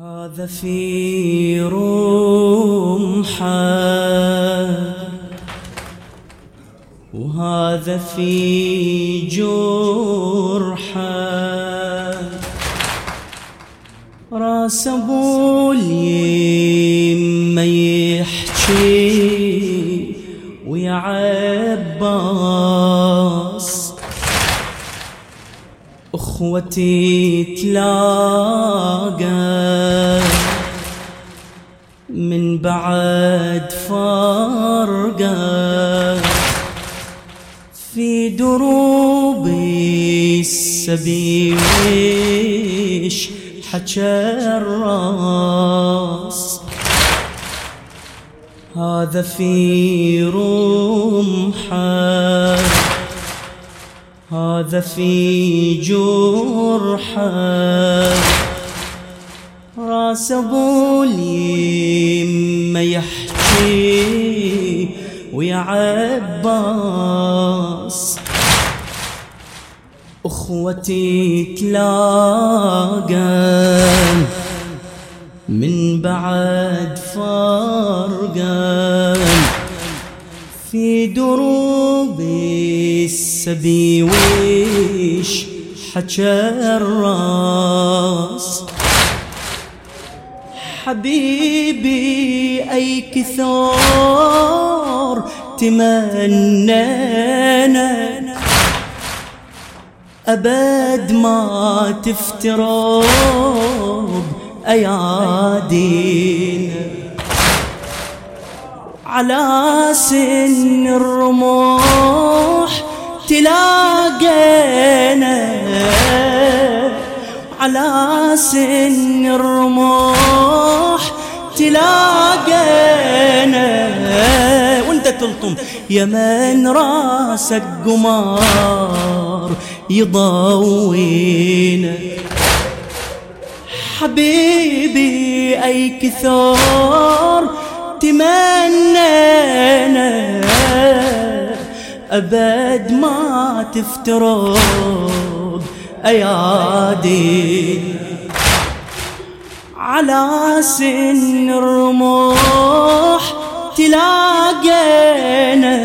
هذا في رمحة. وهذا في جرحة. راس ابو اليم يحكي ويا عباس أخوتي تلاقى من بعد فرقه في دروب السبيل حكى الراس. هذا في رمحة. هذا في جرحة. راس ابو اليم يحكي ويا عباس. أخوتي تلاقى من بعد فرقا في دروب السبي ويش حكى الراس. حبيبي أي كثار تمنينا. أبد ما تفترض أيادينا. على سن الرموح تلاقينا. على سن الرموح تلاقينا وانت تلطم. يا من راسك قمار يضوينا حبيبي أي كثار تمنينا. أبد ما تفترق أيادي على سن الرموح تلاقينا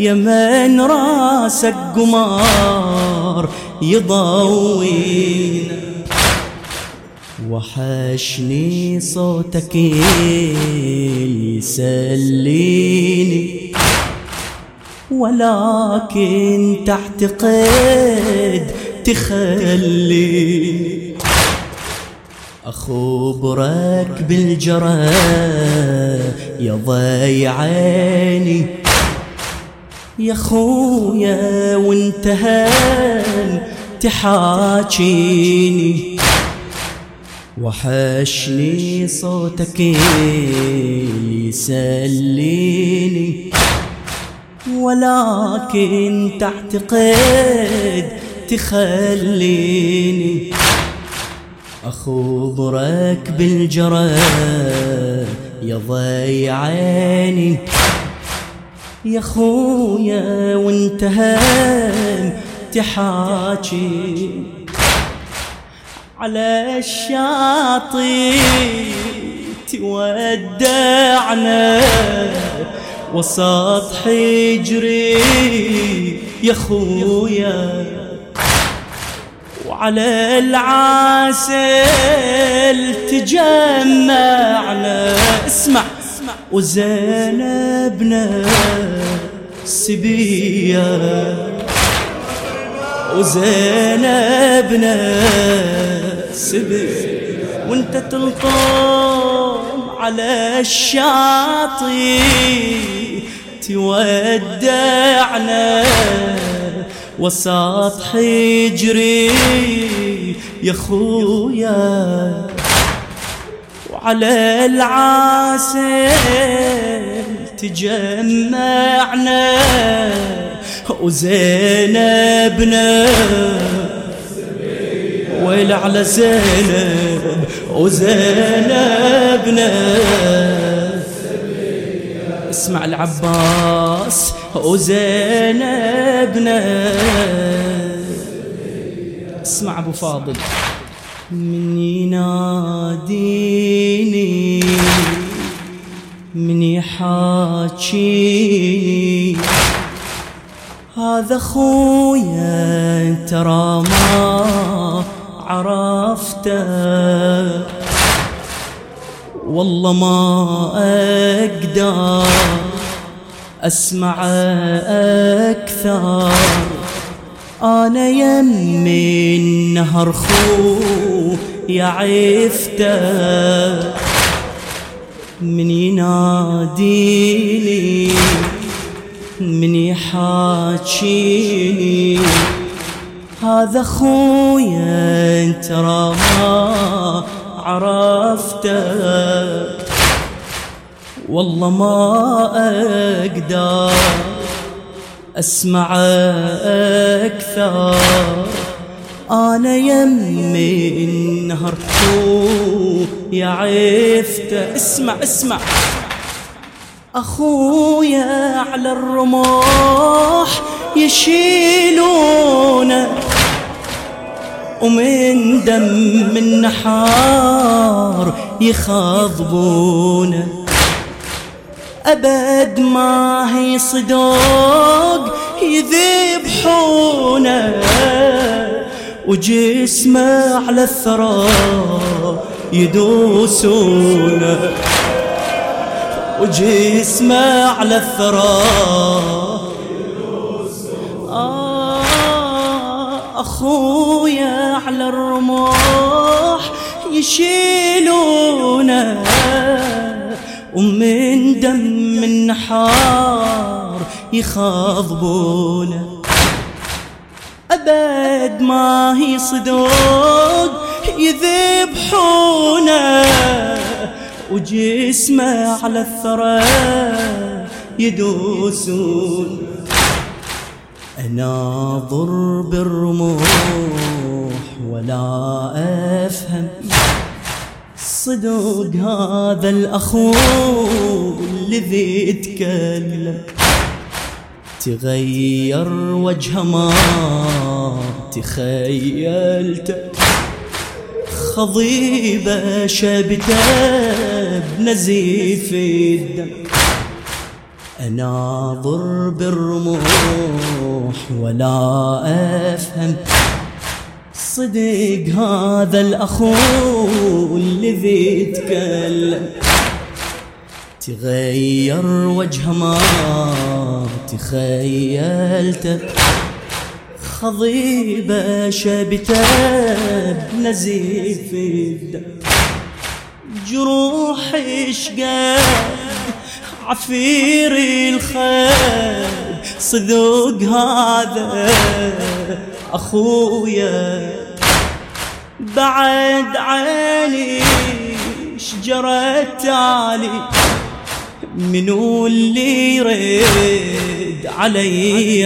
يا من راسك قمار يضوينا وحشني صوتك يسليني. ولكن تعتقد تخليني أخبرك بالجرى يا ضيع عيني. يا خويا وانتهى تحاكيني وحشني صوتك يسليني. ولكن تعتقد تخليني أخبرك بالجرى يا ضيع عيني. يا خويا وانتهى تحاكي على الشاطئ تودعنا. وسط حجري يا خويا. وعلى العسل تجمعنا اسمع. وزينبنا سبية وزينبنا سبية وانت تلطم على الشاطئ. تودعنا وسط حجري. يا خويا وعلى العاسل تجمعنا. وزينبنا ويل على زينب وزينبنا أسمع العباس وزينبنا اسمع أبو فاضل. من يناديني من يحاكيني. هذا خويا ترى ما عرفته. والله ما أقدر أسمع أكثر. أنا يمي النهر خو يعفته من يناديني من يحاكيني هذا خويا ترى ما عرفته والله ما أقدر أسمع أكثر. أنا يمي النهر يا عفته اسمع اسمع. أخويا على الرماح يشيلونه. ومن دم النحار يخضبونه أبد ما هي صدوق يذبحونه وجسمه على الثرى يدوسونه وجسمه على الثرى أخويا على الرماح يشيلونه ومن دم النحار يخضبونه أبد ما هي صدوق يذبحونه وجسمه على الثرى يدوسون أناظر بالرموح ولا أفهم صدق هذا الأخو الذي يتكلم تغير وجهه ما تخيلته خضيبة شبته بنزيف الدم. أناظر بالرموح ولا أفهم صدق هذا الأخو الذي يتكلم تغير وجهه ما تخيلته خضيبة شبته بنزيف الدم. جروح شقد عفير الخيل صدق هذا أخويا. بعد عيني شجرة تالي منو اللي يرد علي؟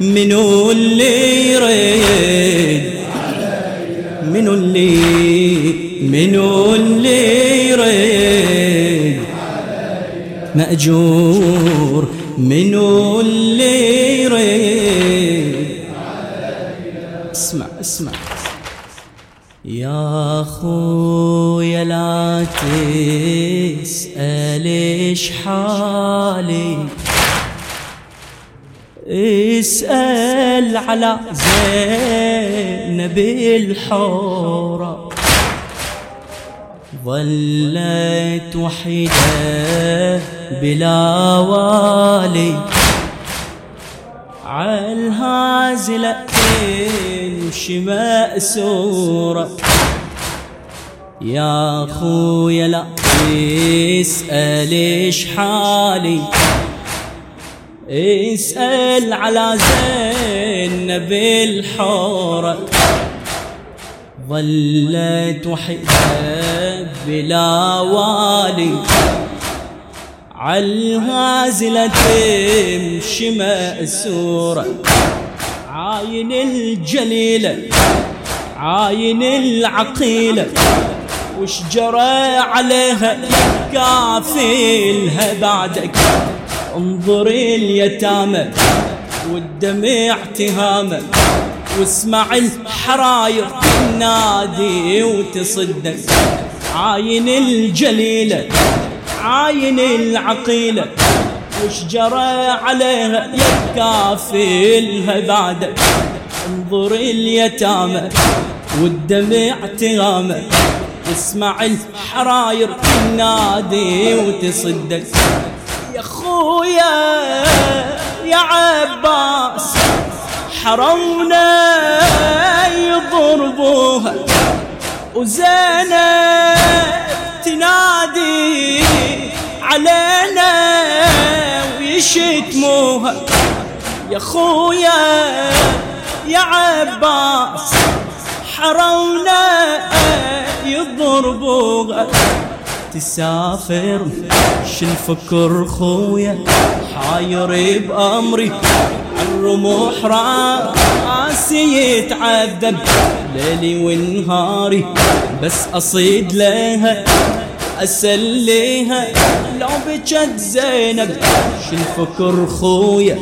منو اللي يرد منو اللي منو اللي يرد؟ مأجور منو اللي يرد اسمع اسمع. يا خويا لا تسأل إيش حالي. اسأل على زينب الحورة. ظلت وحيدة بلا والي. عالهازلة تمشي مأسورة يا خويا لا تسأل إيش حالي. اسأل على زينب الحورة. ظلت وحيدة بلا والي. عالهازلة تمشي مأسورة عاين الجليلة عاين العقيلة وش جرى عليها كافلها بعدك انظر اليتامى والدمع تهامه واسمع الحراير. تنادي وتصدق. عاين الجليلة عاين العقيلة وش جرى عليها يكافلها بعد انظر اليتامى والدمع تغامى اسمع الحراير تنادي وتصدق. يا خويا يا عباس حرمنا يضربوها وزينب تنادي علينا ويشتموها يا خويا يا عباس حرمنا يضربوها تسافر شنفكر خويا؟ حاير بأمري. الرموح راسي يتعذب ليلي ونهاري بس أصيد لها أسليها لو بجد زينب شنفكر خويا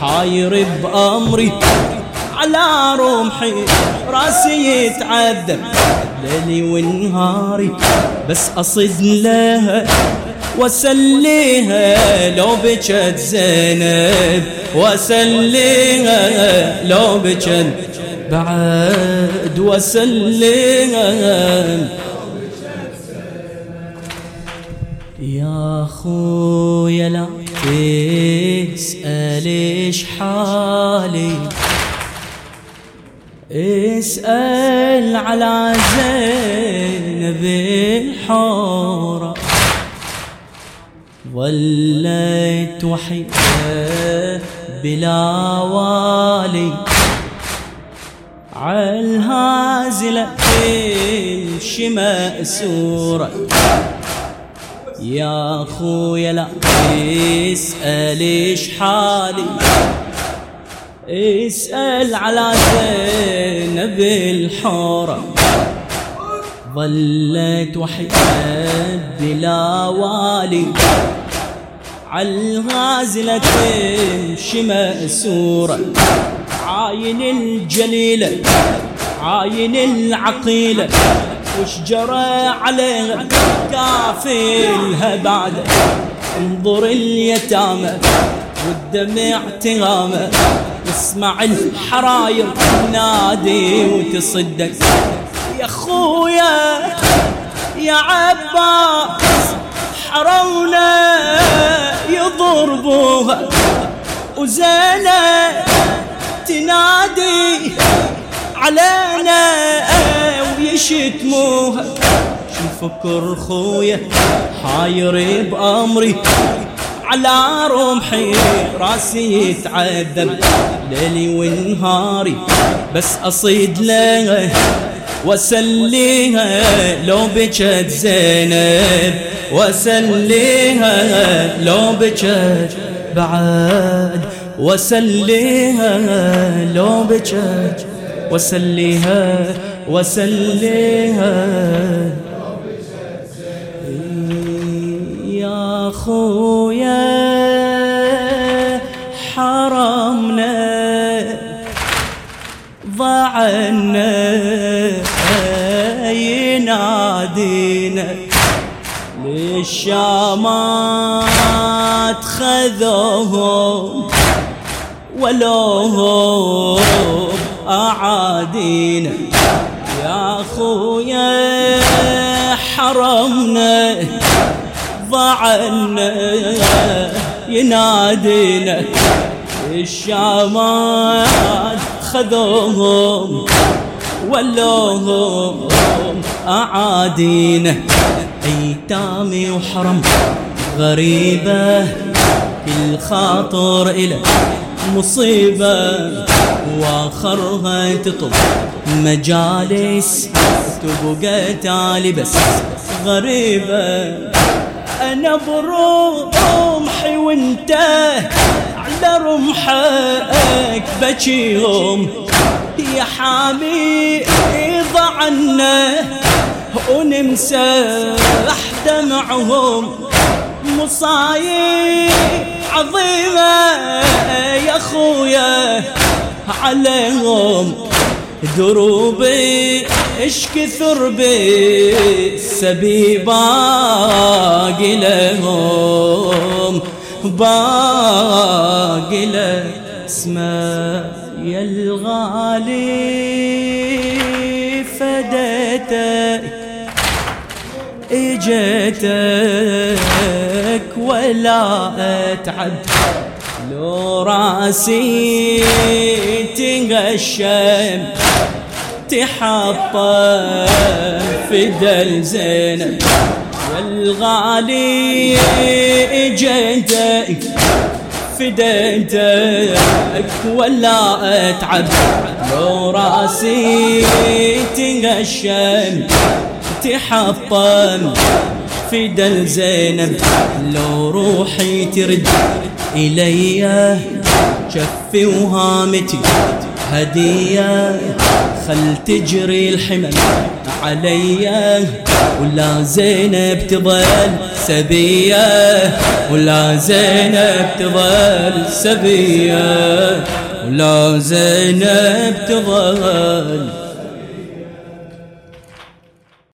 حاير بأمري على رمحي راسي يتعذب ليلي ونهاري بس أصد لها وسليها لو بجد زينب وسليها لو بجد بعد وسليها يا خويا لا تسأل إيش حالي اسأل على زينب الحورة. ظلت وحيدة بلا والي عالهازلة تمشي مأسورة. يا خويا لا اسأل إيش حالي. اسأل على زينب الحورة. ظلت وحيدة بلا والي. عالغازلة تمشي مأسورة. عاين الجليلة عاين العقيلة. وش جرى عليها؟ كافلها بعد انظر اليتامى والدمع تغامى اسمع الحراير تنادي وتصدق. يا خويا يا عباس حرمنا يضربوها. وزينب تنادي علينا ويشتموها. شو فكر خويا حاير بأمري على رمحي راسي يتعذب. ليلي ونهاري بس أصيد لها وسليها لو بجد زينب وسليها لو بجد بعد وسليها لو بجد وسليها وسليها يا خويا حرمنا ضعنا للشامات خذوهم ولو أعادينا. يا خويا حرمنا ضعنا ينادينا. الشامات خذوهم ولوهم أعادينا. أيتامي وحرم غريبة كل خاطر إلى مصيبة وآخرها تطل مجالس تبقى تالي بس غريبة. أنا برمحي وانت على رمحك بجيهم يا حامي ضعنا ونمسح دمعهم مصايب عظيمة. يا خويا عليهم دروبي اش كثر بالسبي باقي لهم باقي له يا الغالي. فديتك اجيتك ولا اتعب. لو راسي تنقشم تحطم فدل زينب. والغالي اجيتك فديتك ولا اتعب. لو راسي تنقشم تحطم فدل زينب لو روحي ترد إلي. شفي وهامتي هدية. خل تجري الحمل علي. ولا زينب تظل سبية. ولا زينب تظل سبية. ولا زينب تظل